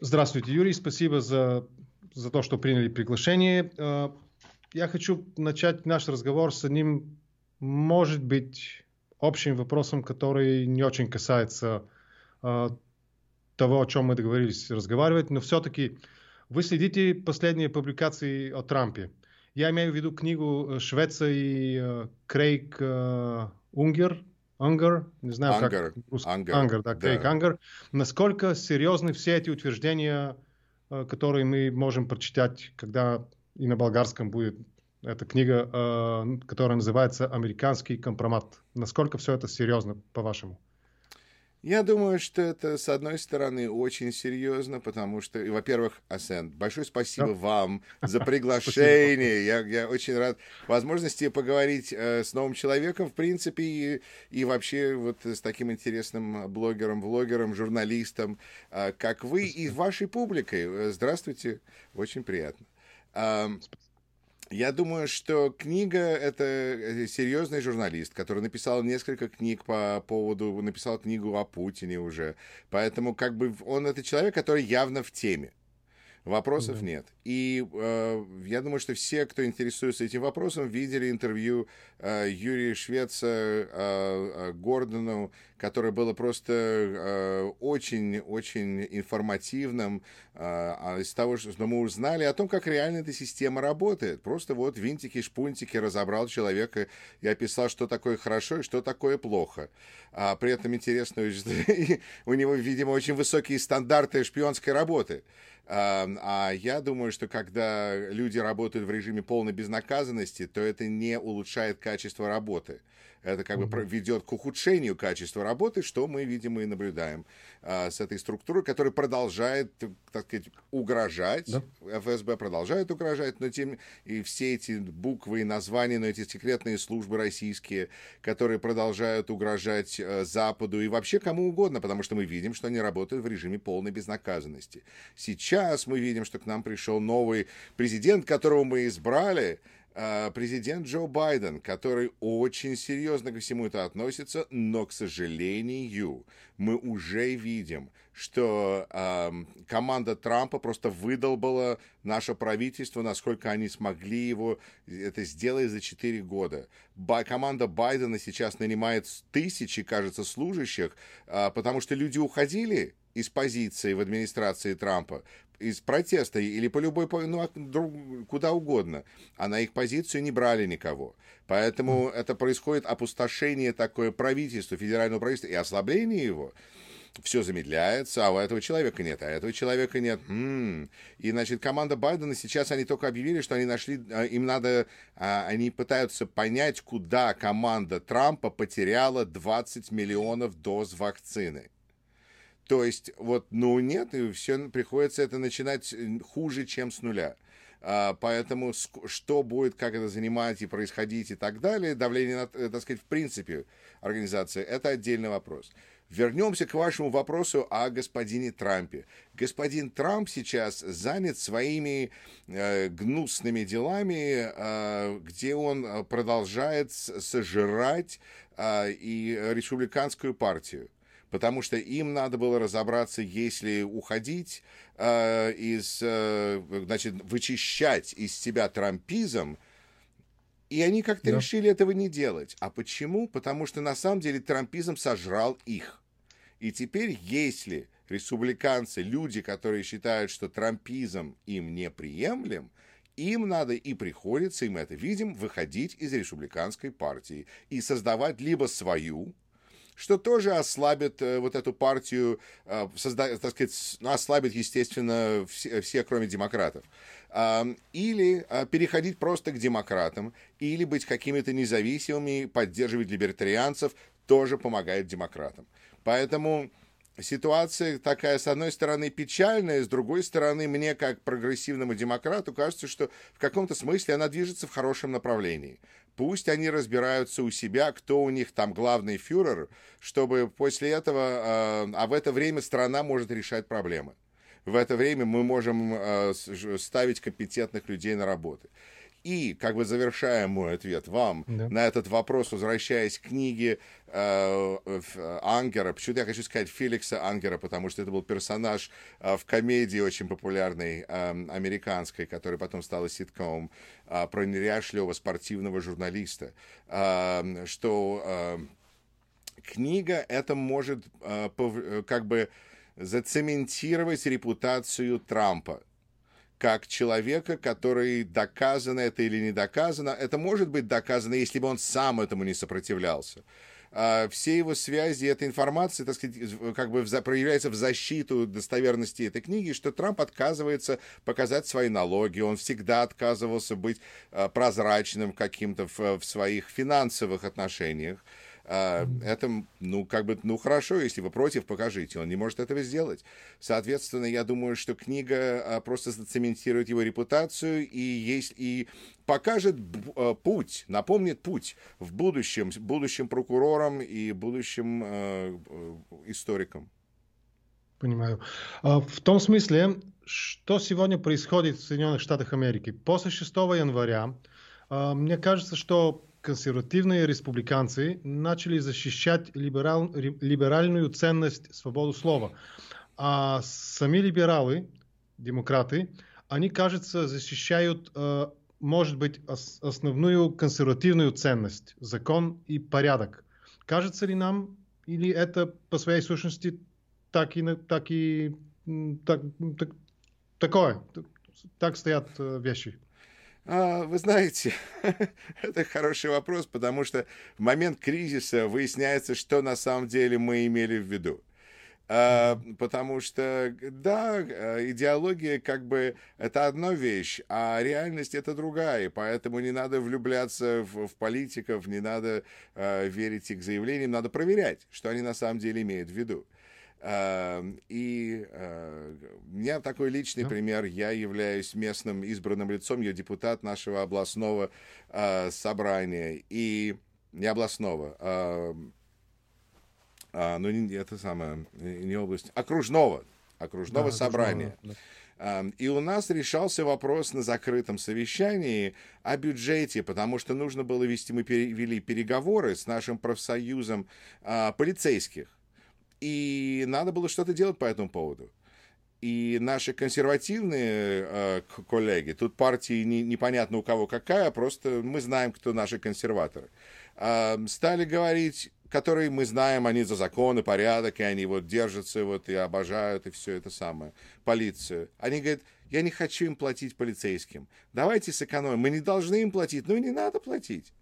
Здравствуйте, Юрий. Спасибо за, за то, что приняли приглашение. Я хочу начать наш разговор с одним, может быть, общим вопросом, который не очень касается того, о чем мы договорились разговаривать, но все-таки вы следите последние публикации о Трампе. Я имею в виду книгу э, Швеции э, Крейг э, Унгер, Ангер, не знаю Ангер, как русский. Ангер, Ангер да, Крейг да. Ангер. Насколько серьезны все эти утверждения, которые мы можем прочитать, когда и на болгарском будет эта книга, которая называется «Американский компромат». Насколько все это серьезно, по-вашему? Я думаю, что это, с одной стороны, очень серьезно, потому что, во-первых, Асен, большое спасибо да. вам за приглашение. Я, я очень рад возможности поговорить э, с новым человеком, в принципе, и, и вообще вот с таким интересным блогером, влогером, журналистом, э, как вы, и вашей публикой. Э, здравствуйте, очень приятно. Э, я думаю, что книга — это э, серьезный журналист, который написал несколько книг по поводу, написал книгу о Путине уже. Поэтому как бы он это человек, который явно в теме. Вопросов mm-hmm. нет. И э, я думаю, что все, кто интересуется этим вопросом, видели интервью э, Юрия Швеца э, э, Гордону, которое было просто очень-очень э, информативным э, а из того, что мы узнали о том, как реально эта система работает. Просто вот винтики, шпунтики разобрал человека и описал, что такое хорошо и что такое плохо. А при этом интересно, у него, видимо, очень высокие стандарты шпионской работы. А я думаю, что когда люди работают в режиме полной безнаказанности, то это не улучшает качество работы это как бы ведет к ухудшению качества работы, что мы, видимо, и наблюдаем а, с этой структурой, которая продолжает, так сказать, угрожать. Да. ФСБ продолжает угрожать, но тем и все эти буквы и названия, но эти секретные службы российские, которые продолжают угрожать а, Западу и вообще кому угодно, потому что мы видим, что они работают в режиме полной безнаказанности. Сейчас мы видим, что к нам пришел новый президент, которого мы избрали, президент Джо Байден, который очень серьезно ко всему это относится, но, к сожалению, мы уже видим, что э, команда Трампа просто выдолбала наше правительство, насколько они смогли его это сделать за 4 года. Ба команда Байдена сейчас нанимает тысячи, кажется, служащих, э, потому что люди уходили из позиции в администрации Трампа, из протеста или по любой, ну, куда угодно, а на их позицию не брали никого. Поэтому это происходит опустошение такое правительства, федерального правительства и ослабление его. Все замедляется, а у этого человека нет, а этого человека нет. М-м. И, значит, команда Байдена сейчас, они только объявили, что они нашли, а, им надо, а, они пытаются понять, куда команда Трампа потеряла 20 миллионов доз вакцины. То есть, вот, ну нет, и все приходится это начинать хуже, чем с нуля. А, поэтому что будет, как это занимать и происходить и так далее, давление, на, э, так сказать, в принципе, организации, это отдельный вопрос. Вернемся к вашему вопросу о господине Трампе. Господин Трамп сейчас занят своими э, гнусными делами, э, где он э, продолжает сожрать э, и республиканскую партию потому что им надо было разобраться, если уходить э, из, э, значит, вычищать из себя трампизм, и они как-то да. решили этого не делать. А почему? Потому что на самом деле трампизм сожрал их. И теперь, если республиканцы, люди, которые считают, что трампизм им неприемлем, им надо и приходится, и мы это видим, выходить из республиканской партии и создавать либо свою, что тоже ослабит э, вот эту партию, э, созда, так сказать, ну, ослабит, естественно, все, все кроме демократов. Э, или э, переходить просто к демократам, или быть какими-то независимыми, поддерживать либертарианцев, тоже помогает демократам. Поэтому ситуация такая, с одной стороны, печальная, с другой стороны, мне, как прогрессивному демократу, кажется, что в каком-то смысле она движется в хорошем направлении. Пусть они разбираются у себя, кто у них там главный фюрер, чтобы после этого, а, а в это время страна может решать проблемы. В это время мы можем а, ставить компетентных людей на работу. И, как бы завершая мой ответ вам да. на этот вопрос, возвращаясь к книге э, Ангера, почему-то я хочу сказать Феликса Ангера, потому что это был персонаж э, в комедии очень популярной э, американской, которая потом стала ситком, э, про неряшливого спортивного журналиста, э, что э, книга это может э, пов, как бы зацементировать репутацию Трампа как человека, который доказано это или не доказано. Это может быть доказано, если бы он сам этому не сопротивлялся. А все его связи, эта информация, так сказать, как бы проявляется в защиту достоверности этой книги, что Трамп отказывается показать свои налоги, он всегда отказывался быть а, прозрачным каким-то в, в своих финансовых отношениях. А, это, ну, как бы, ну, хорошо, если вы против, покажите. Он не может этого сделать. Соответственно, я думаю, что книга а, просто зацементирует его репутацию и, есть, и покажет а, путь, напомнит путь в будущем, будущим прокурорам и будущим э, историкам. Понимаю. В том смысле, что сегодня происходит в Соединенных Штатах Америки. После 6 января, мне кажется, что консервативные республиканцы начали защищать либерал, либеральную ценность свободу слова. А сами либералы, демократы, они, кажется, защищают, э, может быть, основную консервативную ценность – закон и порядок. Кажется ли нам, или это по своей сущности так и, так и так, так, такое, так стоят э, вещи? А, вы знаете, это хороший вопрос, потому что в момент кризиса выясняется, что на самом деле мы имели в виду. А, потому что, да, идеология как бы это одна вещь, а реальность это другая, поэтому не надо влюбляться в, в политиков, не надо а, верить их заявлениям, надо проверять, что они на самом деле имеют в виду. И э, у меня такой личный да. пример. Я являюсь местным избранным лицом, я депутат нашего областного э, собрания. И не областного, а, а, ну, не, это самое, не область, окружного, окружного да, собрания. Окружного, да. И у нас решался вопрос на закрытом совещании о бюджете, потому что нужно было вести, мы вели переговоры с нашим профсоюзом а, полицейских. И надо было что-то делать по этому поводу. И наши консервативные э, коллеги, тут партии не, непонятно у кого какая, просто мы знаем, кто наши консерваторы, э, стали говорить, которые мы знаем, они за закон и порядок, и они вот держатся вот и обожают, и все это самое, полицию. Они говорят, я не хочу им платить полицейским, давайте сэкономим, мы не должны им платить, ну и не надо платить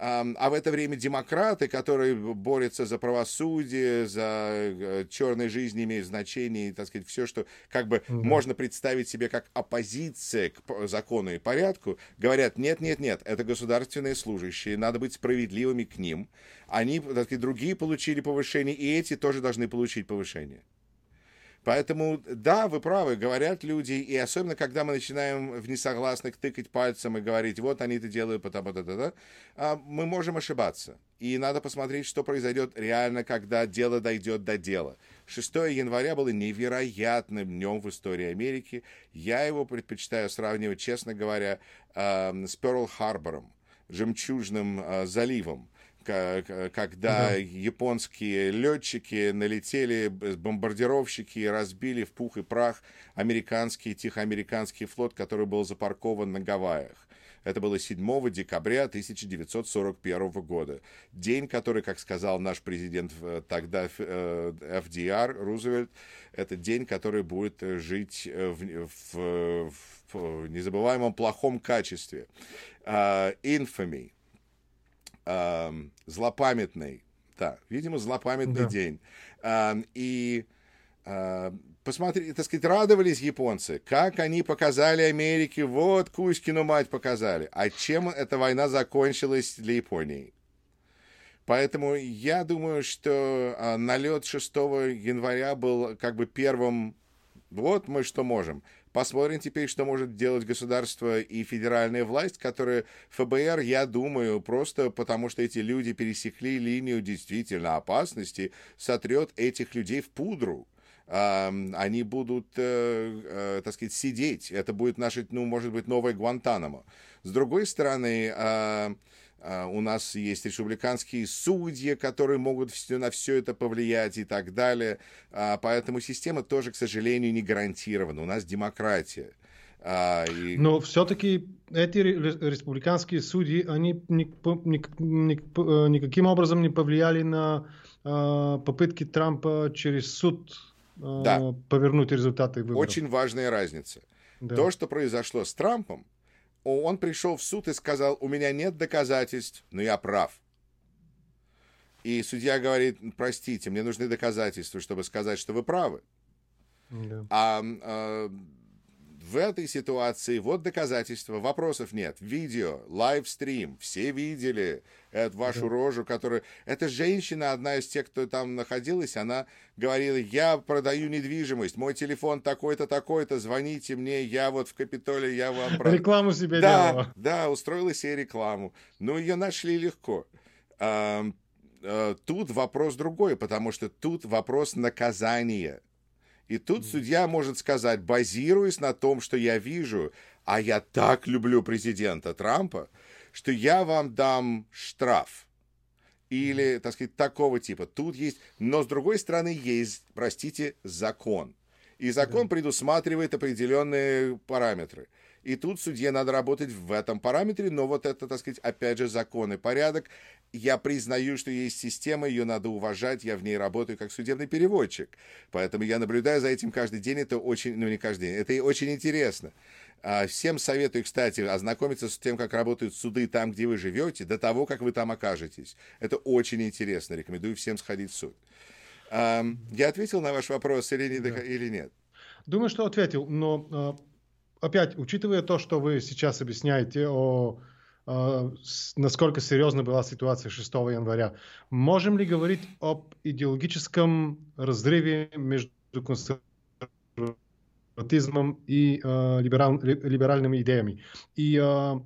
а в это время демократы, которые борются за правосудие, за э, черной жизни имеют значение, так сказать, все, что как бы mm-hmm. можно представить себе как оппозиция к закону и порядку, говорят, нет, нет, нет, это государственные служащие, надо быть справедливыми к ним. Они, так сказать, другие получили повышение, и эти тоже должны получить повышение. Поэтому, да, вы правы, говорят люди, и особенно, когда мы начинаем в несогласных тыкать пальцем и говорить, вот они это делают, потому что, да, да, мы можем ошибаться. И надо посмотреть, что произойдет реально, когда дело дойдет до дела. 6 января было невероятным днем в истории Америки. Я его предпочитаю сравнивать, честно говоря, с Перл-Харбором, жемчужным а, заливом когда да. японские летчики налетели, бомбардировщики разбили в пух и прах американский, тихоамериканский флот, который был запаркован на Гавайях. Это было 7 декабря 1941 года. День, который, как сказал наш президент тогда FDR, э, Рузвельт, это день, который будет жить в, в, в незабываемом плохом качестве. Uh, infamy э, злопамятный, да, видимо, злопамятный да. день. Э, и э, посмотри, так сказать, радовались японцы, как они показали Америке, вот Кузькину мать показали. А чем эта война закончилась для Японии? Поэтому я думаю, что а, налет 6 января был как бы первым, вот мы что можем. Посмотрим теперь, что может делать государство и федеральная власть, которые ФБР, я думаю, просто потому что эти люди пересекли линию действительно опасности, сотрет этих людей в пудру. они будут, э, э, так сказать, сидеть. Это будет наше, ну, может быть, новое Гуантанамо. С другой стороны, а, у нас есть республиканские судьи, которые могут на все это повлиять и так далее. А, поэтому система тоже, к сожалению, не гарантирована. У нас демократия. И... Но все-таки эти республиканские судьи, они никаким образом не повлияли на попытки Трампа через суд да. повернуть результаты выборов. Очень важная разница. Да. То, что произошло с Трампом, он пришел в суд и сказал, у меня нет доказательств, но я прав. И судья говорит, простите, мне нужны доказательства, чтобы сказать, что вы правы. Да. А, а в этой ситуации вот доказательства, вопросов нет. Видео, лайвстрим, все видели эту вашу да. рожу, которая... Эта женщина, одна из тех, кто там находилась, она говорила, я продаю недвижимость, мой телефон такой-то, такой-то, звоните мне, я вот в Капитолии, я вам... Рекламу себе да, делала. Да, устроила себе рекламу. Но ее нашли легко. А, а, тут вопрос другой, потому что тут вопрос наказания. И тут судья может сказать, базируясь на том, что я вижу, а я так люблю президента Трампа, что я вам дам штраф. Или, так сказать, такого типа. Тут есть... Но, с другой стороны, есть, простите, закон. И закон предусматривает определенные параметры. И тут судье надо работать в этом параметре, но вот это, так сказать, опять же, закон и порядок. Я признаю, что есть система, ее надо уважать, я в ней работаю как судебный переводчик. Поэтому я наблюдаю за этим каждый день, это очень, ну не каждый день, это очень интересно. А, всем советую, кстати, ознакомиться с тем, как работают суды там, где вы живете, до того, как вы там окажетесь. Это очень интересно, рекомендую всем сходить в суд. Я ответил на ваш вопрос или, не, да. или нет? Думаю, что ответил, но а, опять, учитывая то, что вы сейчас объясняете о насколько серьезна была ситуация 6 января, можем ли говорить об идеологическом разрыве между консерватизмом и э, либерал, либеральными идеями? И э,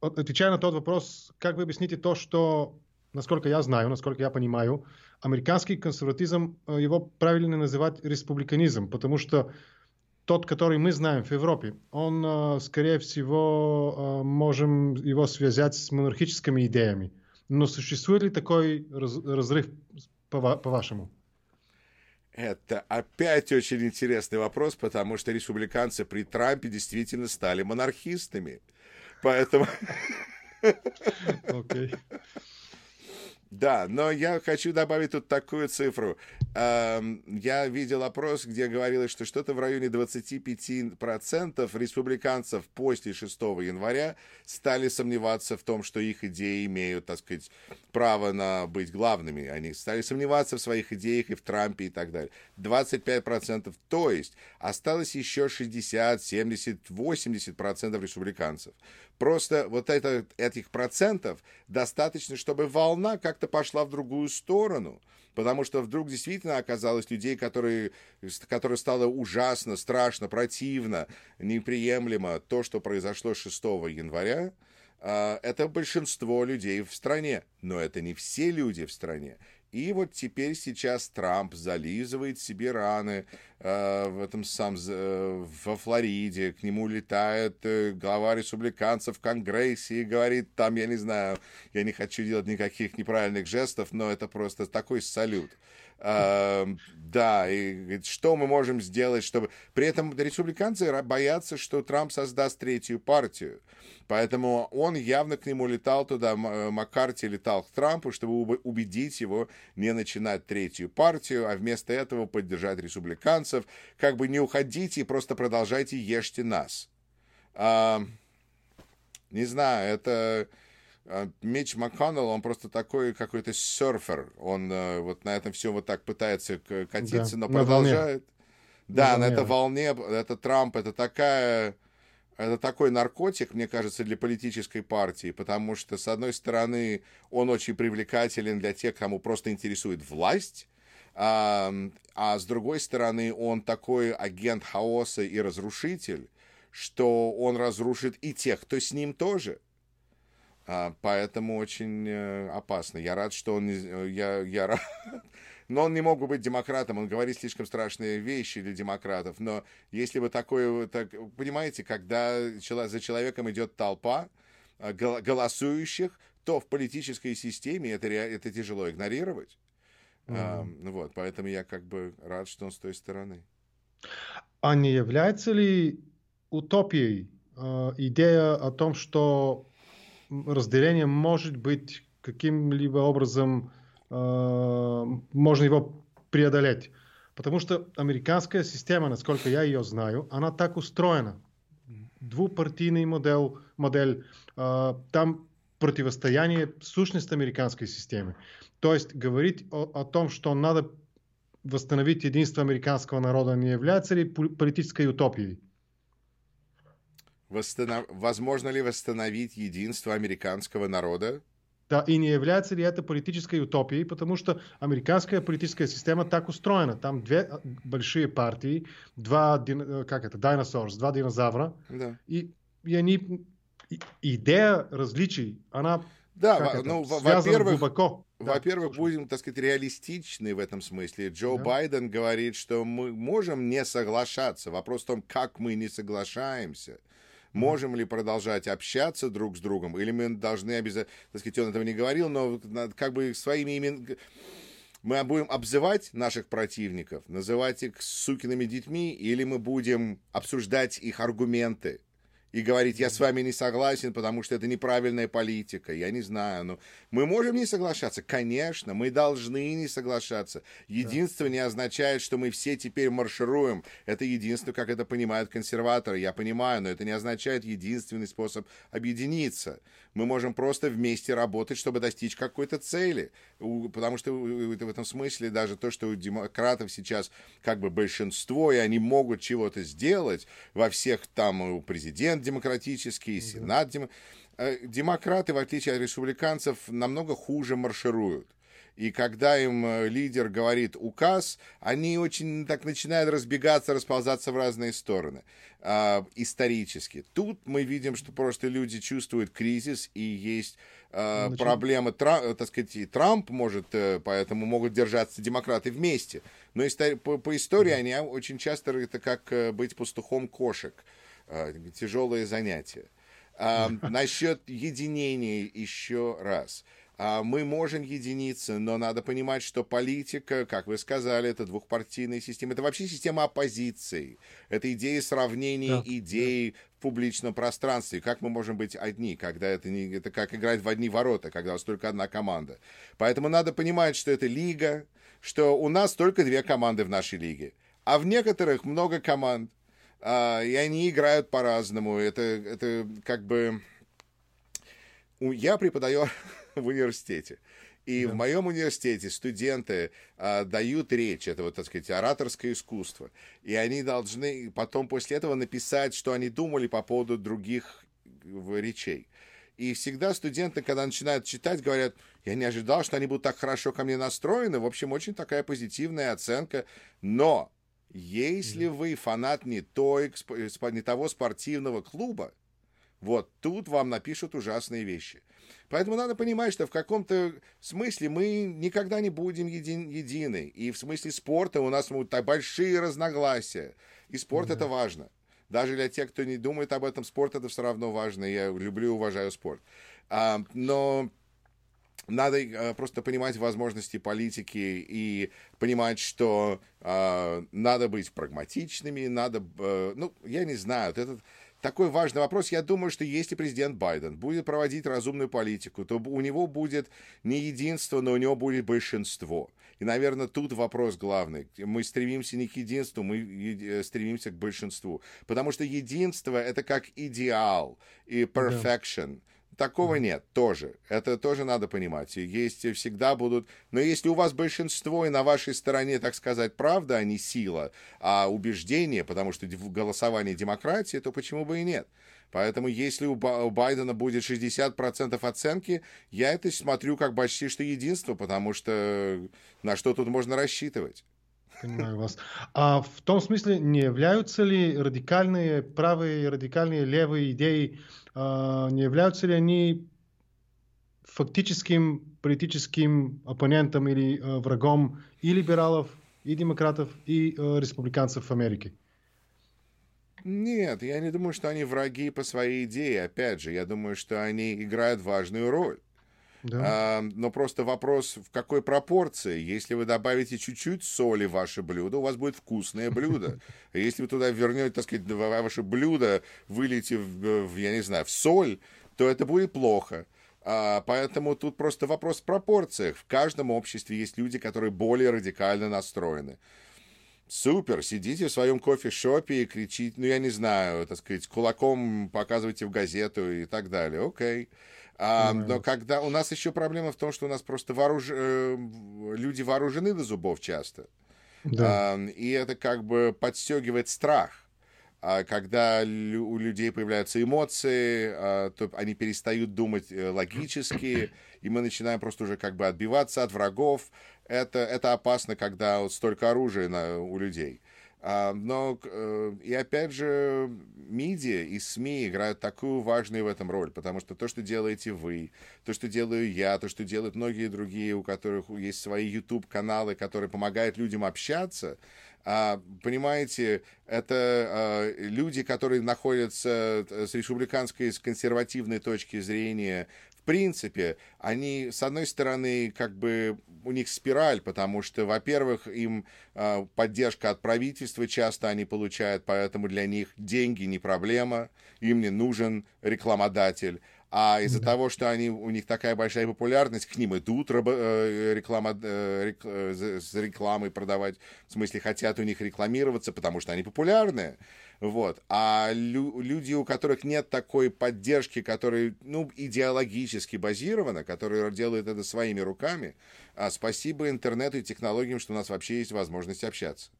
отвечая на тот вопрос, как вы объясните то, что, насколько я знаю, насколько я понимаю, американский консерватизм, его правильно называть республиканизм, потому что тот, который мы знаем в Европе, он, э, скорее всего, э, можем его связать с монархическими идеями. Но существует ли такой разрыв, по-вашему? Это опять очень интересный вопрос, потому что республиканцы при Трампе действительно стали монархистами. Поэтому... Okay. Да, но я хочу добавить тут такую цифру. Я видел опрос, где говорилось, что что-то в районе 25% республиканцев после 6 января стали сомневаться в том, что их идеи имеют, так сказать, право на быть главными. Они стали сомневаться в своих идеях и в Трампе и так далее. 25%, то есть осталось еще 60, 70, 80% республиканцев. Просто вот это, этих процентов достаточно, чтобы волна как-то пошла в другую сторону. Потому что вдруг действительно оказалось людей, которые, которые стало ужасно, страшно, противно, неприемлемо то, что произошло 6 января. А, это большинство людей в стране, но это не все люди в стране. И вот теперь сейчас Трамп зализывает себе раны э, в этом сам э, во Флориде. К нему летает э, глава республиканцев в Конгрессе и говорит там, я не знаю, я не хочу делать никаких неправильных жестов, но это просто такой салют. Uh, да, и что мы можем сделать, чтобы... При этом республиканцы боятся, что Трамп создаст третью партию. Поэтому он явно к нему летал туда, э, Маккарти летал к Трампу, чтобы убедить его не начинать третью партию, а вместо этого поддержать республиканцев. Как бы не уходите и просто продолжайте ешьте нас. А, не знаю, это... А, Мич МакКоннелл, он просто такой какой-то серфер. Он э, вот на этом все вот так пытается катиться, да, но продолжает. Волне. Да, на, на этой волне, это Трамп, это такая это такой наркотик, мне кажется, для политической партии, потому что, с одной стороны, он очень привлекателен для тех, кому просто интересует власть, а, а с другой стороны, он такой агент хаоса и разрушитель, что он разрушит и тех, кто с ним тоже. А, поэтому очень э, опасно. Я рад, что он... Я, я рад, но он не мог бы быть демократом, он говорит слишком страшные вещи для демократов. Но если бы такое, так, понимаете, когда за человеком идет толпа э, голосующих, то в политической системе это, это тяжело игнорировать. Mm-hmm. А, вот, поэтому я как бы рад, что он с той стороны. А не является ли утопией э, идея о том, что разделение может быть каким-либо образом э, можно его преодолеть? Потому что американская система, насколько я ее знаю, она так устроена. Двупартийный модель, модель э, там противостояние сущность американской системы. То есть говорить о, о том, что надо восстановить единство американского народа, не является ли политической утопией? Восстанов... Возможно ли восстановить единство американского народа? Да, и не является ли это политической утопией, потому что американская политическая система так устроена. Там две а, большие партии, два, э, как это, dinosaurs, два динозавра, да. и, и они, идея различий, она да, во, ну, во-первых, глубоко. Во-первых, будем, так сказать, реалистичны в этом смысле. Джо да. Байден говорит, что мы можем не соглашаться. Вопрос в том, как мы не соглашаемся. Можем ли продолжать общаться друг с другом, или мы должны обязательно, так сказать, он этого не говорил, но как бы своими именами мы будем обзывать наших противников, называть их сукиными детьми, или мы будем обсуждать их аргументы, и говорить, я с вами не согласен, потому что это неправильная политика, я не знаю. Но мы можем не соглашаться? Конечно, мы должны не соглашаться. Единство не означает, что мы все теперь маршируем. Это единство, как это понимают консерваторы. Я понимаю, но это не означает единственный способ объединиться. Мы можем просто вместе работать, чтобы достичь какой-то цели. Потому что в этом смысле даже то, что у демократов сейчас как бы большинство, и они могут чего-то сделать во всех там у президента, демократический, Сенат дем... Э, демократы, в отличие от республиканцев, намного хуже маршируют. И когда им э, лидер говорит указ, они очень так начинают разбегаться, расползаться в разные стороны э, исторически. Тут мы видим, что просто люди чувствуют кризис и есть э, ну, проблемы. Тра, так сказать, и Трамп может, э, поэтому могут держаться демократы вместе. Но истори- по, по истории они очень часто это как э, быть пастухом кошек. А, тяжелое занятие. А, насчет единения еще раз. А, мы можем единиться, но надо понимать, что политика, как вы сказали, это двухпартийная система. Это вообще система оппозиции. Это идея сравнения да, идей да. в публичном пространстве. Как мы можем быть одни, когда это не это как играть в одни ворота, когда у вас только одна команда. Поэтому надо понимать, что это лига, что у нас только две команды в нашей лиге. А в некоторых много команд. А, и они играют по-разному. Это, это как бы... Я преподаю в университете. И да. в моем университете студенты а, дают речь, это вот, так сказать, ораторское искусство. И они должны потом после этого написать, что они думали по поводу других речей. И всегда студенты, когда начинают читать, говорят, я не ожидал, что они будут так хорошо ко мне настроены. В общем, очень такая позитивная оценка. Но если вы фанат не, той, не того спортивного клуба, вот тут вам напишут ужасные вещи. Поэтому надо понимать, что в каком-то смысле мы никогда не будем един, едины. И в смысле спорта у нас будут большие разногласия. И спорт mm-hmm. это важно. Даже для тех, кто не думает об этом, спорт это все равно важно. Я люблю и уважаю спорт. А, но надо э, просто понимать возможности политики и понимать, что э, надо быть прагматичными, надо, э, ну, я не знаю, этот такой важный вопрос. Я думаю, что если президент Байден будет проводить разумную политику, то у него будет не единство, но у него будет большинство. И, наверное, тут вопрос главный. Мы стремимся не к единству, мы э, стремимся к большинству. Потому что единство — это как идеал и perfection. Да Такого нет тоже. Это тоже надо понимать. Есть всегда будут... Но если у вас большинство и на вашей стороне, так сказать, правда, а не сила, а убеждение, потому что в голосовании демократии, то почему бы и нет? Поэтому если у Байдена будет 60% оценки, я это смотрю как почти что единство, потому что на что тут можно рассчитывать? Понимаю вас. А в том смысле, не являются ли радикальные правые, радикальные левые идеи, э, не являются ли они фактическим политическим оппонентом или э, врагом и либералов, и демократов, и э, республиканцев в Америке? Нет, я не думаю, что они враги по своей идее. Опять же, я думаю, что они играют важную роль. Да. А, но просто вопрос, в какой пропорции. Если вы добавите чуть-чуть соли в ваше блюдо, у вас будет вкусное блюдо. Если вы туда вернете, так сказать, ваше блюдо, выльете в, в, я не знаю, в соль, то это будет плохо. А, поэтому тут просто вопрос в пропорциях. В каждом обществе есть люди, которые более радикально настроены. Супер, сидите в своем кофе-шопе и кричите, ну, я не знаю, так сказать, кулаком показывайте в газету и так далее. Окей. А, но когда у нас еще проблема в том, что у нас просто вооруж... Э, люди вооружены до зубов часто. Да. А, и это как бы подстегивает страх. А когда у людей появляются эмоции, а, то они перестают думать э, логически, и мы начинаем просто уже как бы отбиваться от врагов. Это, это опасно, когда вот столько оружия на, у людей. А, но, э, и опять же, медиа и СМИ играют такую важную в этом роль, потому что то, что делаете вы, то, что делаю я, то, что делают многие другие, у которых есть свои YouTube-каналы, которые помогают людям общаться, а, понимаете, это а, люди, которые находятся э, с республиканской, с консервативной точки зрения в принципе, они, с одной стороны, как бы у них спираль, потому что, во-первых, им э, поддержка от правительства часто они получают, поэтому для них деньги не проблема, им не нужен рекламодатель а из-за да. того, что они, у них такая большая популярность, к ним идут э, реклама, э, рек, э, с рекламой продавать, в смысле хотят у них рекламироваться, потому что они популярные. Вот. А лю- люди, у которых нет такой поддержки, которая ну, идеологически базирована, которые делают это своими руками, а спасибо интернету и технологиям, что у нас вообще есть возможность общаться.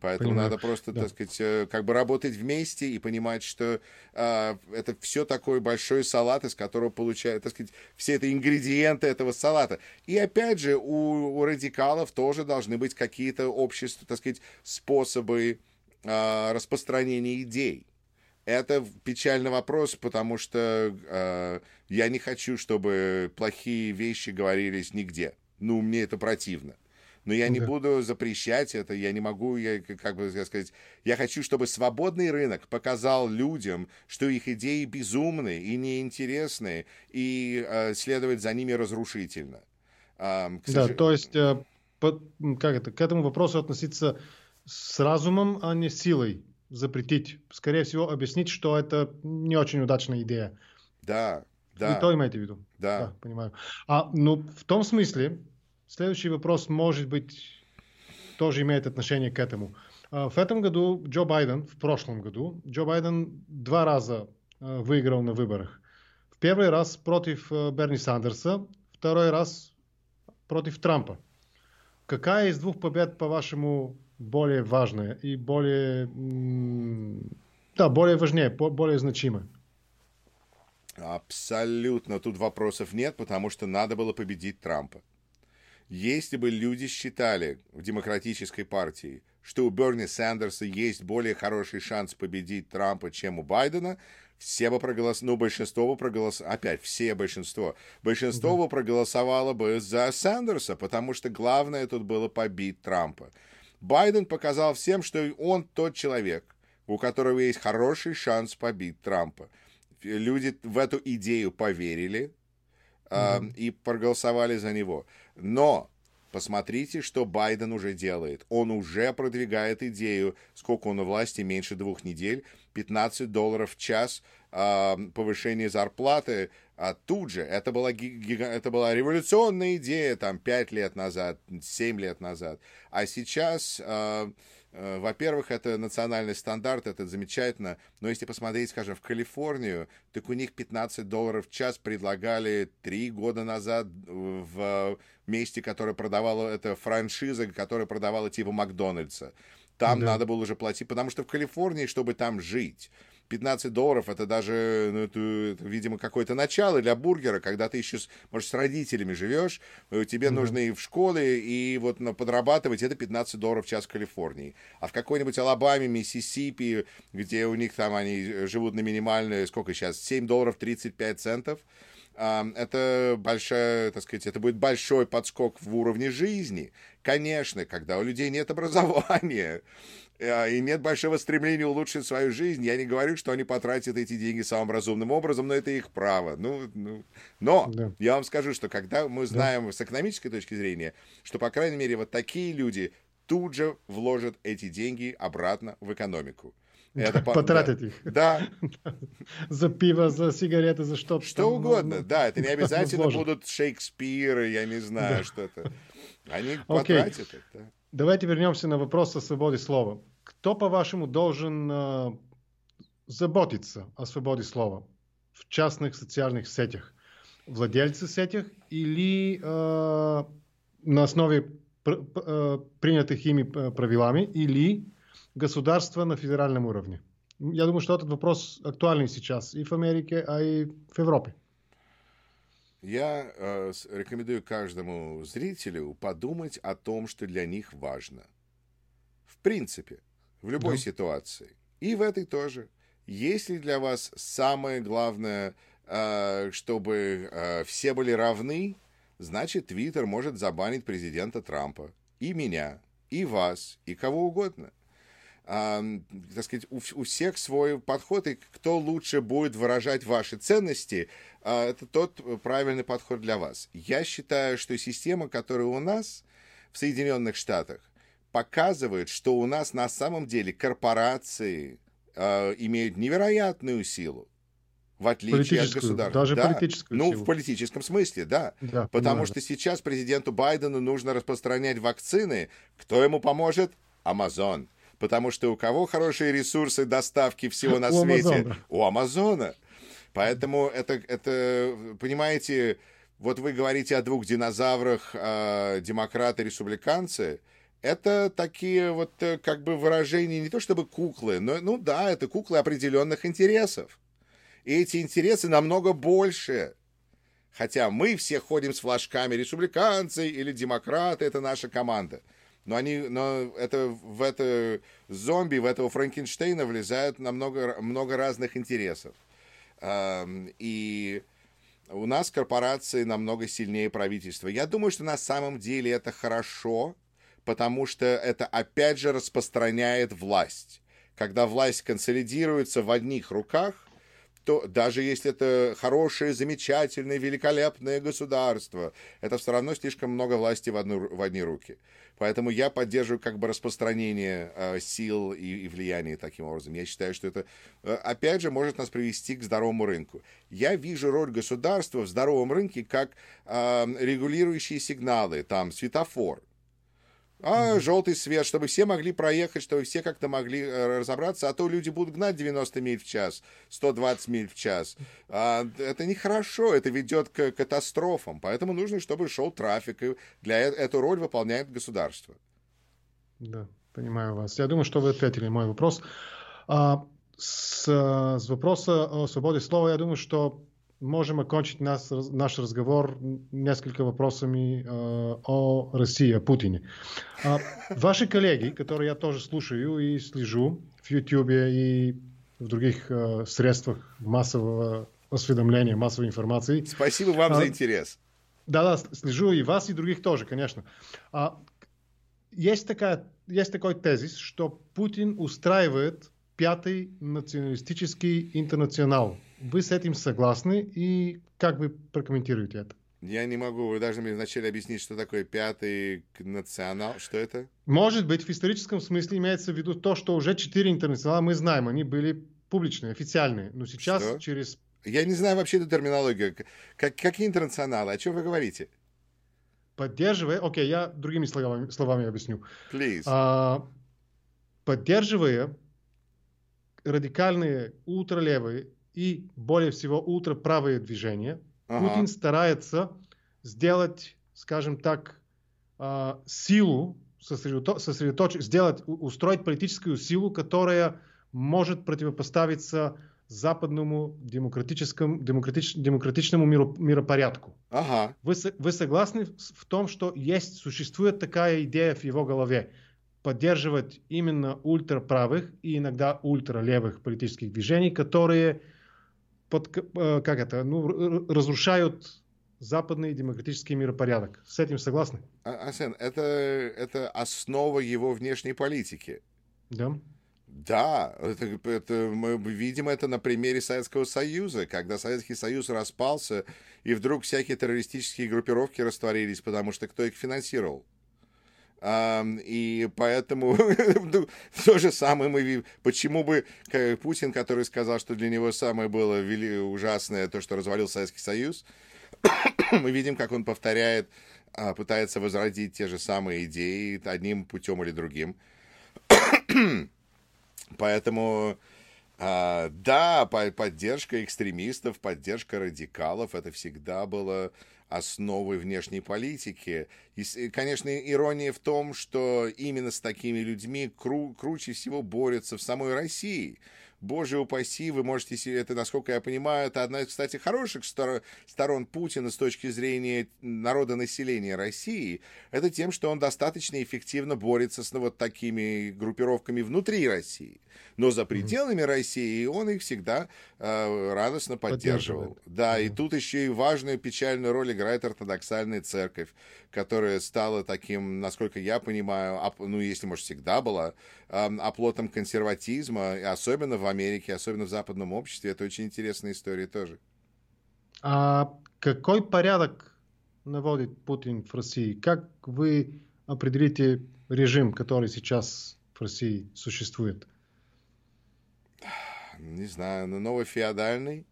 Поэтому Понимаю. надо просто, да. так сказать, э, как бы работать вместе и понимать, что а, это все такой большой салат, из которого получают, так сказать, все это ингредиенты этого салата. И опять же, у, у радикалов тоже должны быть какие-то общества, так сказать, способы а, распространения идей. Это печальный вопрос, потому что э, я не хочу, чтобы плохие вещи говорились нигде. Ну, мне это противно но я не буду запрещать это, я не могу, я, как бы сказать, я хочу, чтобы свободный рынок показал людям, что их идеи безумны и неинтересны, и э, следовать за ними разрушительно. Э, да, сож... то есть, э, по, как это, к этому вопросу относиться с разумом, а не силой запретить. Скорее всего, объяснить, что это не очень удачная идея. Да, да. И то имеете в виду? Да. да понимаю. А, ну, в том смысле, Следующий вопрос, может быть, тоже имеет отношение к этому. В этом году Джо Байден, в прошлом году, Джо Байден два раза выиграл на выборах. В первый раз против Берни Сандерса, второй раз против Трампа. Какая из двух побед, по-вашему, более важная и более, да, более важнее, более значимая? Абсолютно. Тут вопросов нет, потому что надо было победить Трампа. Если бы люди считали в демократической партии, что у Берни Сандерса есть более хороший шанс победить Трампа, чем у Байдена, все бы проголосовали, ну, большинство бы проголосовало, опять, все большинство, большинство бы проголосовало бы за Сандерса, потому что главное тут было побить Трампа. Байден показал всем, что он тот человек, у которого есть хороший шанс побить Трампа. Люди в эту идею поверили, mm-hmm. и проголосовали за него. Но посмотрите, что Байден уже делает. Он уже продвигает идею, сколько он у власти, меньше двух недель, 15 долларов в час э, повышение зарплаты. А тут же, это была, гига, это была революционная идея там 5 лет назад, 7 лет назад. А сейчас... Э, Э, во-первых, это национальный стандарт, это замечательно, но если посмотреть, скажем, в Калифорнию, так у них 15 долларов в час предлагали три года назад в месте, которое продавало, это франшиза, которая продавала типа Макдональдса. Там да. надо было уже платить, потому что в Калифорнии, чтобы там жить, 15 долларов это даже, ну, это, это, видимо, какое-то начало для бургера, когда ты еще, с, может, с родителями живешь, э, тебе mm-hmm. нужно и в школе, и вот ну, подрабатывать, это 15 долларов в час в Калифорнии. А в какой-нибудь Алабаме, Миссисипи, где у них там они живут на минимальную, сколько сейчас, 7 долларов 35 центов, это большая, так сказать, это будет большой подскок в уровне жизни. Конечно, когда у людей нет образования, э, и нет большого стремления улучшить свою жизнь, я не говорю, что они потратят эти деньги самым разумным образом, но это их право. Ну, ну. Но да. я вам скажу, что когда мы знаем да. с экономической точки зрения, что, по крайней мере, вот такие люди тут же вложат эти деньги обратно в экономику. Это Потратить да. их. Да. За пиво, за сигареты, за что-то. Что там, угодно, ну, да. Это не обязательно будут Шекспиры, я не знаю, да. что-то. Они потратят okay. это. Давайте вернемся на вопрос о свободе слова. Кто, по-вашему, должен э, заботиться о свободе слова в частных социальных сетях? Владельцы сетях или э, на основе пр- э, принятых ими правилами, или государства на федеральном уровне? Я думаю, что этот вопрос актуальный сейчас и в Америке, а и в Европе. Я э, рекомендую каждому зрителю подумать о том, что для них важно. В принципе, в любой да. ситуации. И в этой тоже. Если для вас самое главное, э, чтобы э, все были равны, значит, Твиттер может забанить президента Трампа. И меня, и вас, и кого угодно так сказать, у, у всех свой подход, и кто лучше будет выражать ваши ценности, а, это тот правильный подход для вас. Я считаю, что система, которая у нас в Соединенных Штатах, показывает, что у нас на самом деле корпорации э, имеют невероятную силу в отличие от государства. Даже да. политическую Ну, силу. в политическом смысле, да. да Потому что сейчас президенту Байдену нужно распространять вакцины. Кто ему поможет? Амазон потому что у кого хорошие ресурсы доставки всего на у свете? Амазона. У Амазона. Поэтому это, это, понимаете, вот вы говорите о двух динозаврах, э, демократы, республиканцы. Это такие вот э, как бы выражения, не то чтобы куклы, но, ну да, это куклы определенных интересов. И эти интересы намного больше. Хотя мы все ходим с флажками республиканцы или демократы, это наша команда но они, но это в это зомби, в этого Франкенштейна влезают на много, много разных интересов. И у нас корпорации намного сильнее правительства. Я думаю, что на самом деле это хорошо, потому что это опять же распространяет власть. Когда власть консолидируется в одних руках, то даже если это хорошее, замечательное, великолепное государство, это все равно слишком много власти в, одну, в одни руки. Поэтому я поддерживаю как бы распространение э, сил и, и влияния таким образом. Я считаю, что это, э, опять же, может нас привести к здоровому рынку. Я вижу роль государства в здоровом рынке как э, регулирующие сигналы, там, светофор а желтый свет, чтобы все могли проехать, чтобы все как-то могли э, разобраться, а то люди будут гнать 90 миль в час, 120 миль в час. А, это нехорошо, это ведет к катастрофам, поэтому нужно, чтобы шел трафик, и для э, эту роль выполняет государство. Да, понимаю вас. Я думаю, что вы ответили на мой вопрос. А, с, с вопроса о свободе слова, я думаю, что можем окончить нас, наш разговор несколько вопросами э, о России, о Путине. А, ваши коллеги, которые я тоже слушаю и слежу в YouTube и в других э, средствах массового осведомления, массовой информации. Спасибо вам а, за интерес. Да, да, слежу и вас, и других тоже, конечно. А, есть, такая, есть такой тезис, что Путин устраивает пятый националистический интернационал вы с этим согласны и как вы прокомментируете это? Я не могу, вы должны мне вначале объяснить, что такое пятый национал, что это? Может быть, в историческом смысле имеется в виду то, что уже четыре интернационала мы знаем, они были публичные, официальные, но сейчас что? через... Я не знаю вообще эту терминологию. Как, какие интернационалы? О чем вы говорите? Поддерживая... Окей, я другими словами, словами объясню. Please. А, поддерживая радикальные ультралевые и более всего ультраправые движения, ага. Путин старается сделать, скажем так, а, силу, сосредоточить, сделать, устроить политическую силу, которая может противопоставиться западному демократическому, демократич, демократичному миру, миропорядку. Ага. Вы, вы согласны в том, что есть, существует такая идея в его голове? Поддерживать именно ультраправых и иногда ультралевых политических движений, которые под, как это, ну, разрушают западный демократический миропорядок. С этим согласны? А, Асен, это, это основа его внешней политики. Да. Да, это, это, мы видим это на примере Советского Союза, когда Советский Союз распался, и вдруг всякие террористические группировки растворились, потому что кто их финансировал? И поэтому ну, то же самое мы видим. Почему бы Путин, который сказал, что для него самое было ужасное то, что развалил Советский Союз, мы видим, как он повторяет, а, пытается возродить те же самые идеи одним путем или другим. Поэтому, а, да, поддержка экстремистов, поддержка радикалов, это всегда было основой внешней политики. И, конечно, ирония в том, что именно с такими людьми кру круче всего борются в самой России – боже упаси, вы можете себе, это, насколько я понимаю, это одна из, кстати, хороших сторон Путина с точки зрения народонаселения России, это тем, что он достаточно эффективно борется с ну, вот такими группировками внутри России. Но за пределами mm-hmm. России он их всегда э, радостно поддерживал. Да, mm-hmm. и тут еще и важную печальную роль играет ортодоксальная церковь, которая стала таким, насколько я понимаю, оп- ну, если, может, всегда была, э, оплотом консерватизма, особенно в Америке, особенно в западном обществе. Это очень интересная история тоже. А какой порядок наводит Путин в России? Как вы определите режим, который сейчас в России существует? Не знаю, но новофеодальный.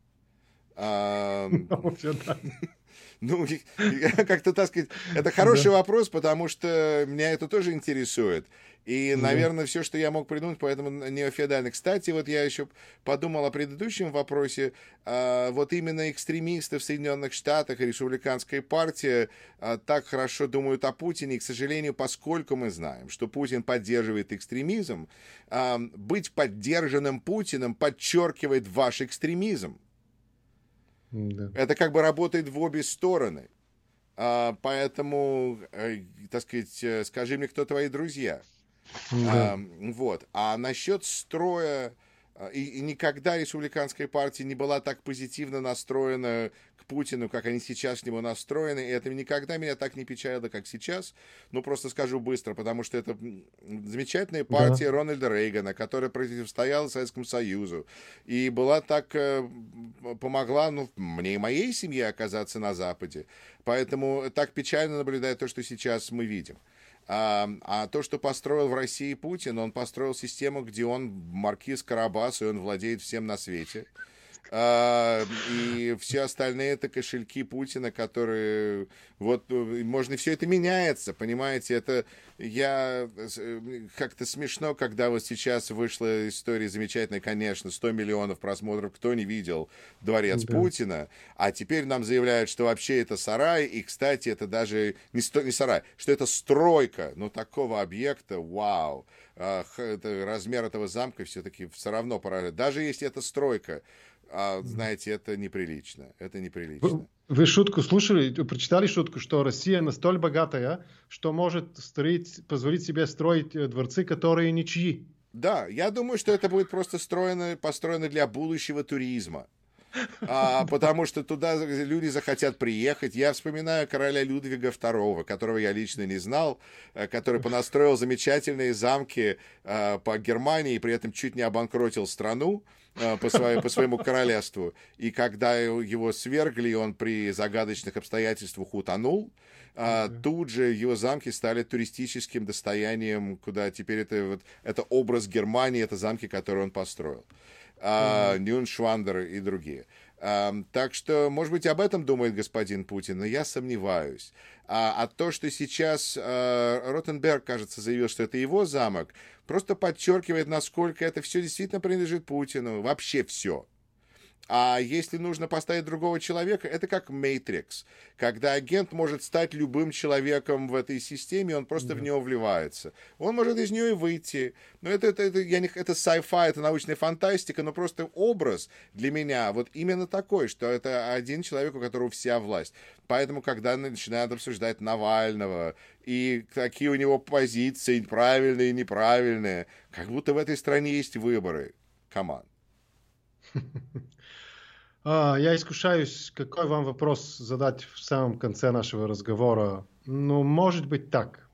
Новофеодальный. Ну, как-то, так сказать, это хороший вопрос, потому что меня это тоже интересует. И, наверное, все, что я мог придумать, поэтому неофеодально. Кстати, вот я еще подумал о предыдущем вопросе. А, вот именно экстремисты в Соединенных Штатах и республиканская партия а, так хорошо думают о Путине. И, к сожалению, поскольку мы знаем, что Путин поддерживает экстремизм, быть поддержанным Путиным подчеркивает ваш экстремизм. Да. Это как бы работает в обе стороны. Поэтому, э, так сказать, э, скажи мне, кто твои друзья. Да. А, вот. А насчет строя... А, и, и никогда республиканская партия не была так позитивно настроена Путину, как они сейчас к нему настроены. И это никогда меня так не печалило, как сейчас. Ну, просто скажу быстро, потому что это замечательная партия да. Рональда Рейгана, которая противостояла Советскому Союзу. И была так... Э, помогла ну, мне и моей семье оказаться на Западе. Поэтому так печально наблюдать то, что сейчас мы видим. А, а то, что построил в России Путин, он построил систему, где он маркиз Карабас, и он владеет всем на свете. А, и все остальные это кошельки Путина, которые вот можно все это меняется, понимаете? Это я как-то смешно, когда вот сейчас вышла история замечательная, конечно, 100 миллионов просмотров, кто не видел Дворец да. Путина, а теперь нам заявляют, что вообще это сарай, и, кстати, это даже не, сто, не сарай, что это стройка, но такого объекта, вау, размер этого замка все-таки все равно поражает. Даже если это стройка, а, знаете, это неприлично. Это неприлично. Вы, вы шутку слушали, прочитали шутку, что Россия настолько богатая, что может строить, позволить себе строить э, дворцы, которые ничьи. Да, я думаю, что это будет просто строено, построено для будущего туризма. А, потому что туда люди захотят приехать. Я вспоминаю короля Людвига II, которого я лично не знал, э, который понастроил замечательные замки а, по Германии и при этом чуть не обанкротил страну. Э, по, своему, по своему королевству. И когда его свергли, он при загадочных обстоятельствах утонул, а тут же его замки стали туристическим достоянием, куда теперь это, вот, это образ Германии, это замки, которые он построил. А, Нюншвандер и другие. Так что, может быть, об этом думает господин Путин, но я сомневаюсь. А, а то, что сейчас а, Ротенберг, кажется, заявил, что это его замок, просто подчеркивает, насколько это все действительно принадлежит Путину. Вообще все. А если нужно поставить другого человека, это как Matrix, когда агент может стать любым человеком в этой системе, он просто да. в него вливается. Он может из нее и выйти. Но это, это, это, я не, это sci-fi, это научная фантастика, но просто образ для меня вот именно такой, что это один человек, у которого вся власть. Поэтому, когда начинают обсуждать Навального и какие у него позиции, правильные и неправильные, как будто в этой стране есть выборы. Команд. А, я искушаюсь, какой вам вопрос задать в самом конце нашего разговора. Ну, может быть так.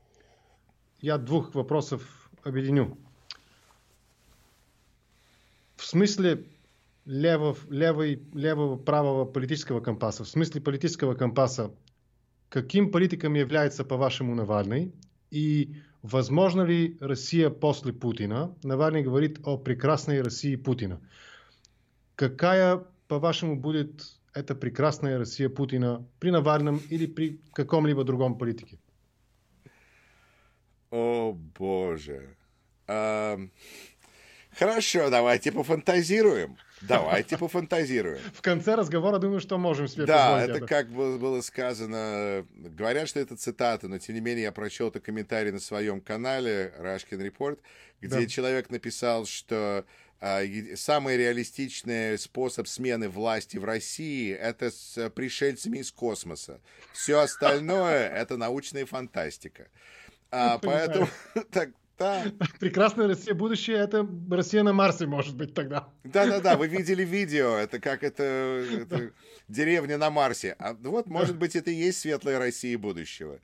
Я двух вопросов объединю. В смысле лево, левый, левого, правого политического компаса, в смысле политического компаса, каким политиком является, по-вашему, Навальный? И возможно ли Россия после Путина? Навальный говорит о прекрасной России Путина. Какая по-вашему, будет эта прекрасная Россия Путина при Навальном или при каком-либо другом политике? О, боже. А, хорошо, давайте пофантазируем. Давайте пофантазируем. В конце разговора думаю, что можем себе Да, это, это как было сказано. Говорят, что это цитата, но тем не менее я прочел это комментарий на своем канале Рашкин Report, где да. человек написал, что самый реалистичный способ смены власти в России – это с пришельцами из космоса. Все остальное – это научная фантастика. А, поэтому так, да. Прекрасная Россия будущее это Россия на Марсе, может быть, тогда. Да-да-да, вы видели видео, это как это, это деревня на Марсе. А вот, может быть, это и есть светлая Россия будущего.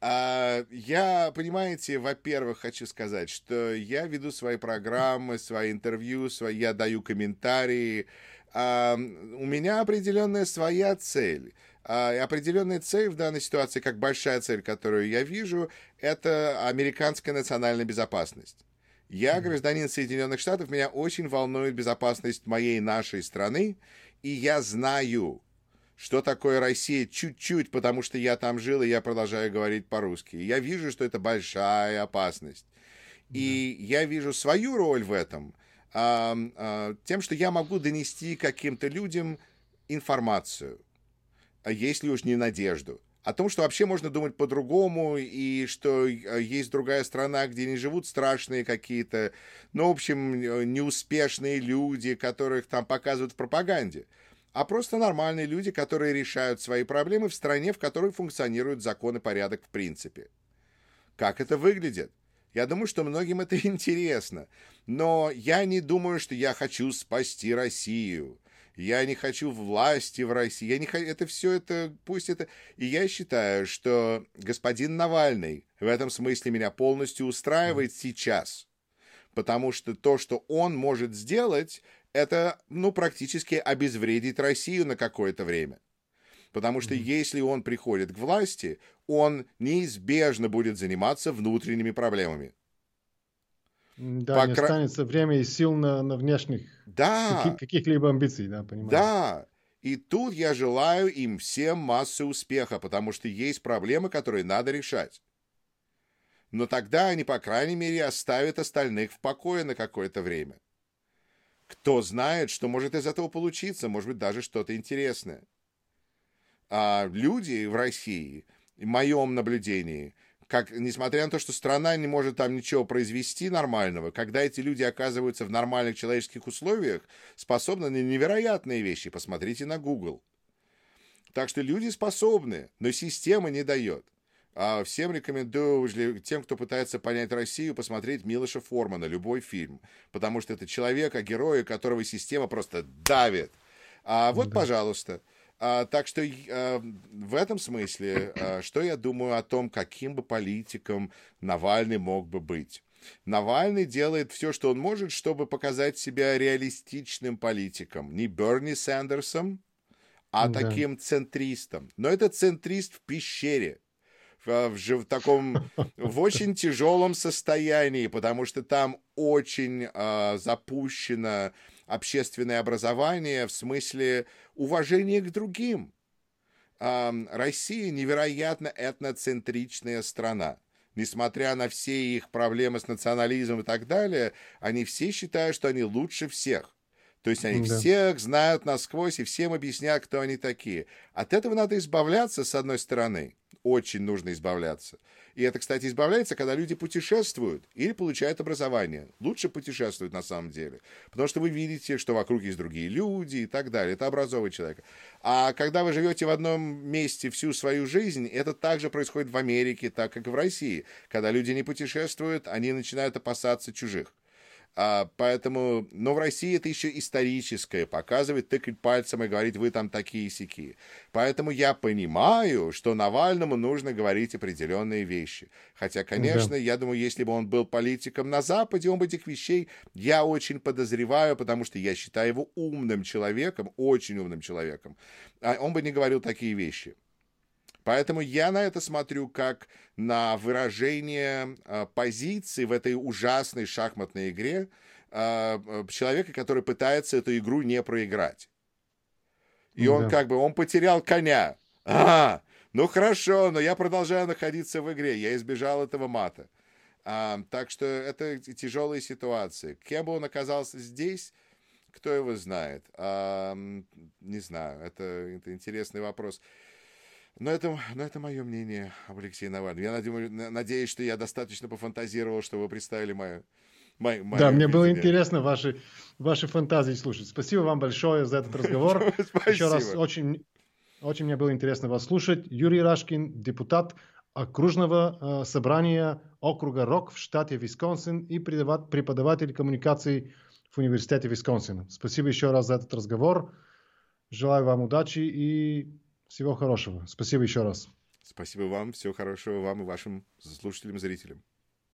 А, я, понимаете, во-первых, хочу сказать, что я веду свои программы, свои интервью, свои, я даю комментарии. А, у меня определенная своя цель. А, определенная цель в данной ситуации, как большая цель, которую я вижу, это американская национальная безопасность. Я гражданин Соединенных Штатов, меня очень волнует безопасность моей нашей страны, и я знаю, что такое Россия чуть-чуть, потому что я там жил, и я продолжаю говорить по-русски. Я вижу, что это большая опасность. И я вижу свою роль в этом а, а, тем, что я могу донести каким-то людям информацию, а если уж не надежду, о том, что вообще можно думать по-другому, и что есть другая страна, где не живут страшные какие-то, ну, в общем, неуспешные люди, которых там показывают в пропаганде а просто нормальные люди, которые решают свои проблемы в стране, в которой функционирует закон и порядок в принципе. Как это выглядит? Я думаю, что многим это интересно. Но я не думаю, что я хочу спасти Россию. Я не хочу власти в России. Я не хочу... Это все это... Пусть это... И я считаю, что господин Навальный в этом смысле меня полностью устраивает сейчас. Потому что то, что он может сделать, это, ну, практически обезвредить Россию на какое-то время. Потому что если он приходит к власти, он неизбежно будет заниматься внутренними проблемами. Да, По не кра... останется время и сил на, на внешних да. каких, каких-либо амбиций, да, понимаю. Да, и тут я желаю им всем массы успеха, потому что есть проблемы, которые надо решать. Но тогда они, по крайней мере, оставят остальных в покое на какое-то время. Кто знает, что может из этого получиться, может быть, даже что-то интересное. А люди в России, в моем наблюдении, как, несмотря на то, что страна не может там ничего произвести нормального, когда эти люди оказываются в нормальных человеческих условиях, способны на невероятные вещи. Посмотрите на Google. Так что люди способны, но система не дает. А всем рекомендую, тем, кто пытается понять Россию, посмотреть Милоша Формана, любой фильм. Потому что это человек, а героя, которого система просто давит. А вот, да. пожалуйста. А, так что а, в этом смысле, а, что я думаю о том, каким бы политиком Навальный мог бы быть? Навальный делает все, что он может, чтобы показать себя реалистичным политиком. Не Берни Сандерсом, а да. таким центристом. Но это центрист в пещере в, в таком, в очень тяжелом состоянии, потому что там очень э, запущено общественное образование в смысле уважения к другим. Э, Россия невероятно этноцентричная страна. Несмотря на все их проблемы с национализмом и так далее, они все считают, что они лучше всех. То есть они да. всех знают насквозь и всем объясняют, кто они такие. От этого надо избавляться, с одной стороны очень нужно избавляться. И это, кстати, избавляется, когда люди путешествуют или получают образование. Лучше путешествуют на самом деле. Потому что вы видите, что вокруг есть другие люди и так далее. Это образовывает человека. А когда вы живете в одном месте всю свою жизнь, это также происходит в Америке, так как и в России. Когда люди не путешествуют, они начинают опасаться чужих. А, поэтому, но в России это еще историческое, показывать, тыкать пальцем и говорить, вы там такие сики. Поэтому я понимаю, что Навальному нужно говорить определенные вещи. Хотя, конечно, да. я думаю, если бы он был политиком на Западе, он бы этих вещей, я очень подозреваю, потому что я считаю его умным человеком, очень умным человеком, а он бы не говорил такие вещи. Поэтому я на это смотрю как на выражение э, позиции в этой ужасной шахматной игре э, человека, который пытается эту игру не проиграть. И он как бы, он потерял коня. А, ну хорошо, но я продолжаю находиться в игре, я избежал этого мата. А, так что это тяжелая ситуация. Кем бы он оказался здесь, кто его знает? А, не знаю, это, это интересный вопрос. Но это, но это мое мнение об Алексее Навальном. Я надеюсь, надеюсь, что я достаточно пофантазировал, чтобы вы представили мое, мое, мое Да, мне было интересно ваши, ваши фантазии слушать. Спасибо вам большое за этот разговор. Еще раз очень, очень мне было интересно вас слушать. Юрий Рашкин, депутат окружного э, собрания округа Рок в штате Висконсин и преподаватель коммуникаций в университете Висконсина. Спасибо еще раз за этот разговор. Желаю вам удачи и всего хорошего. Спасибо еще раз. Спасибо вам. Всего хорошего вам и вашим слушателям, зрителям.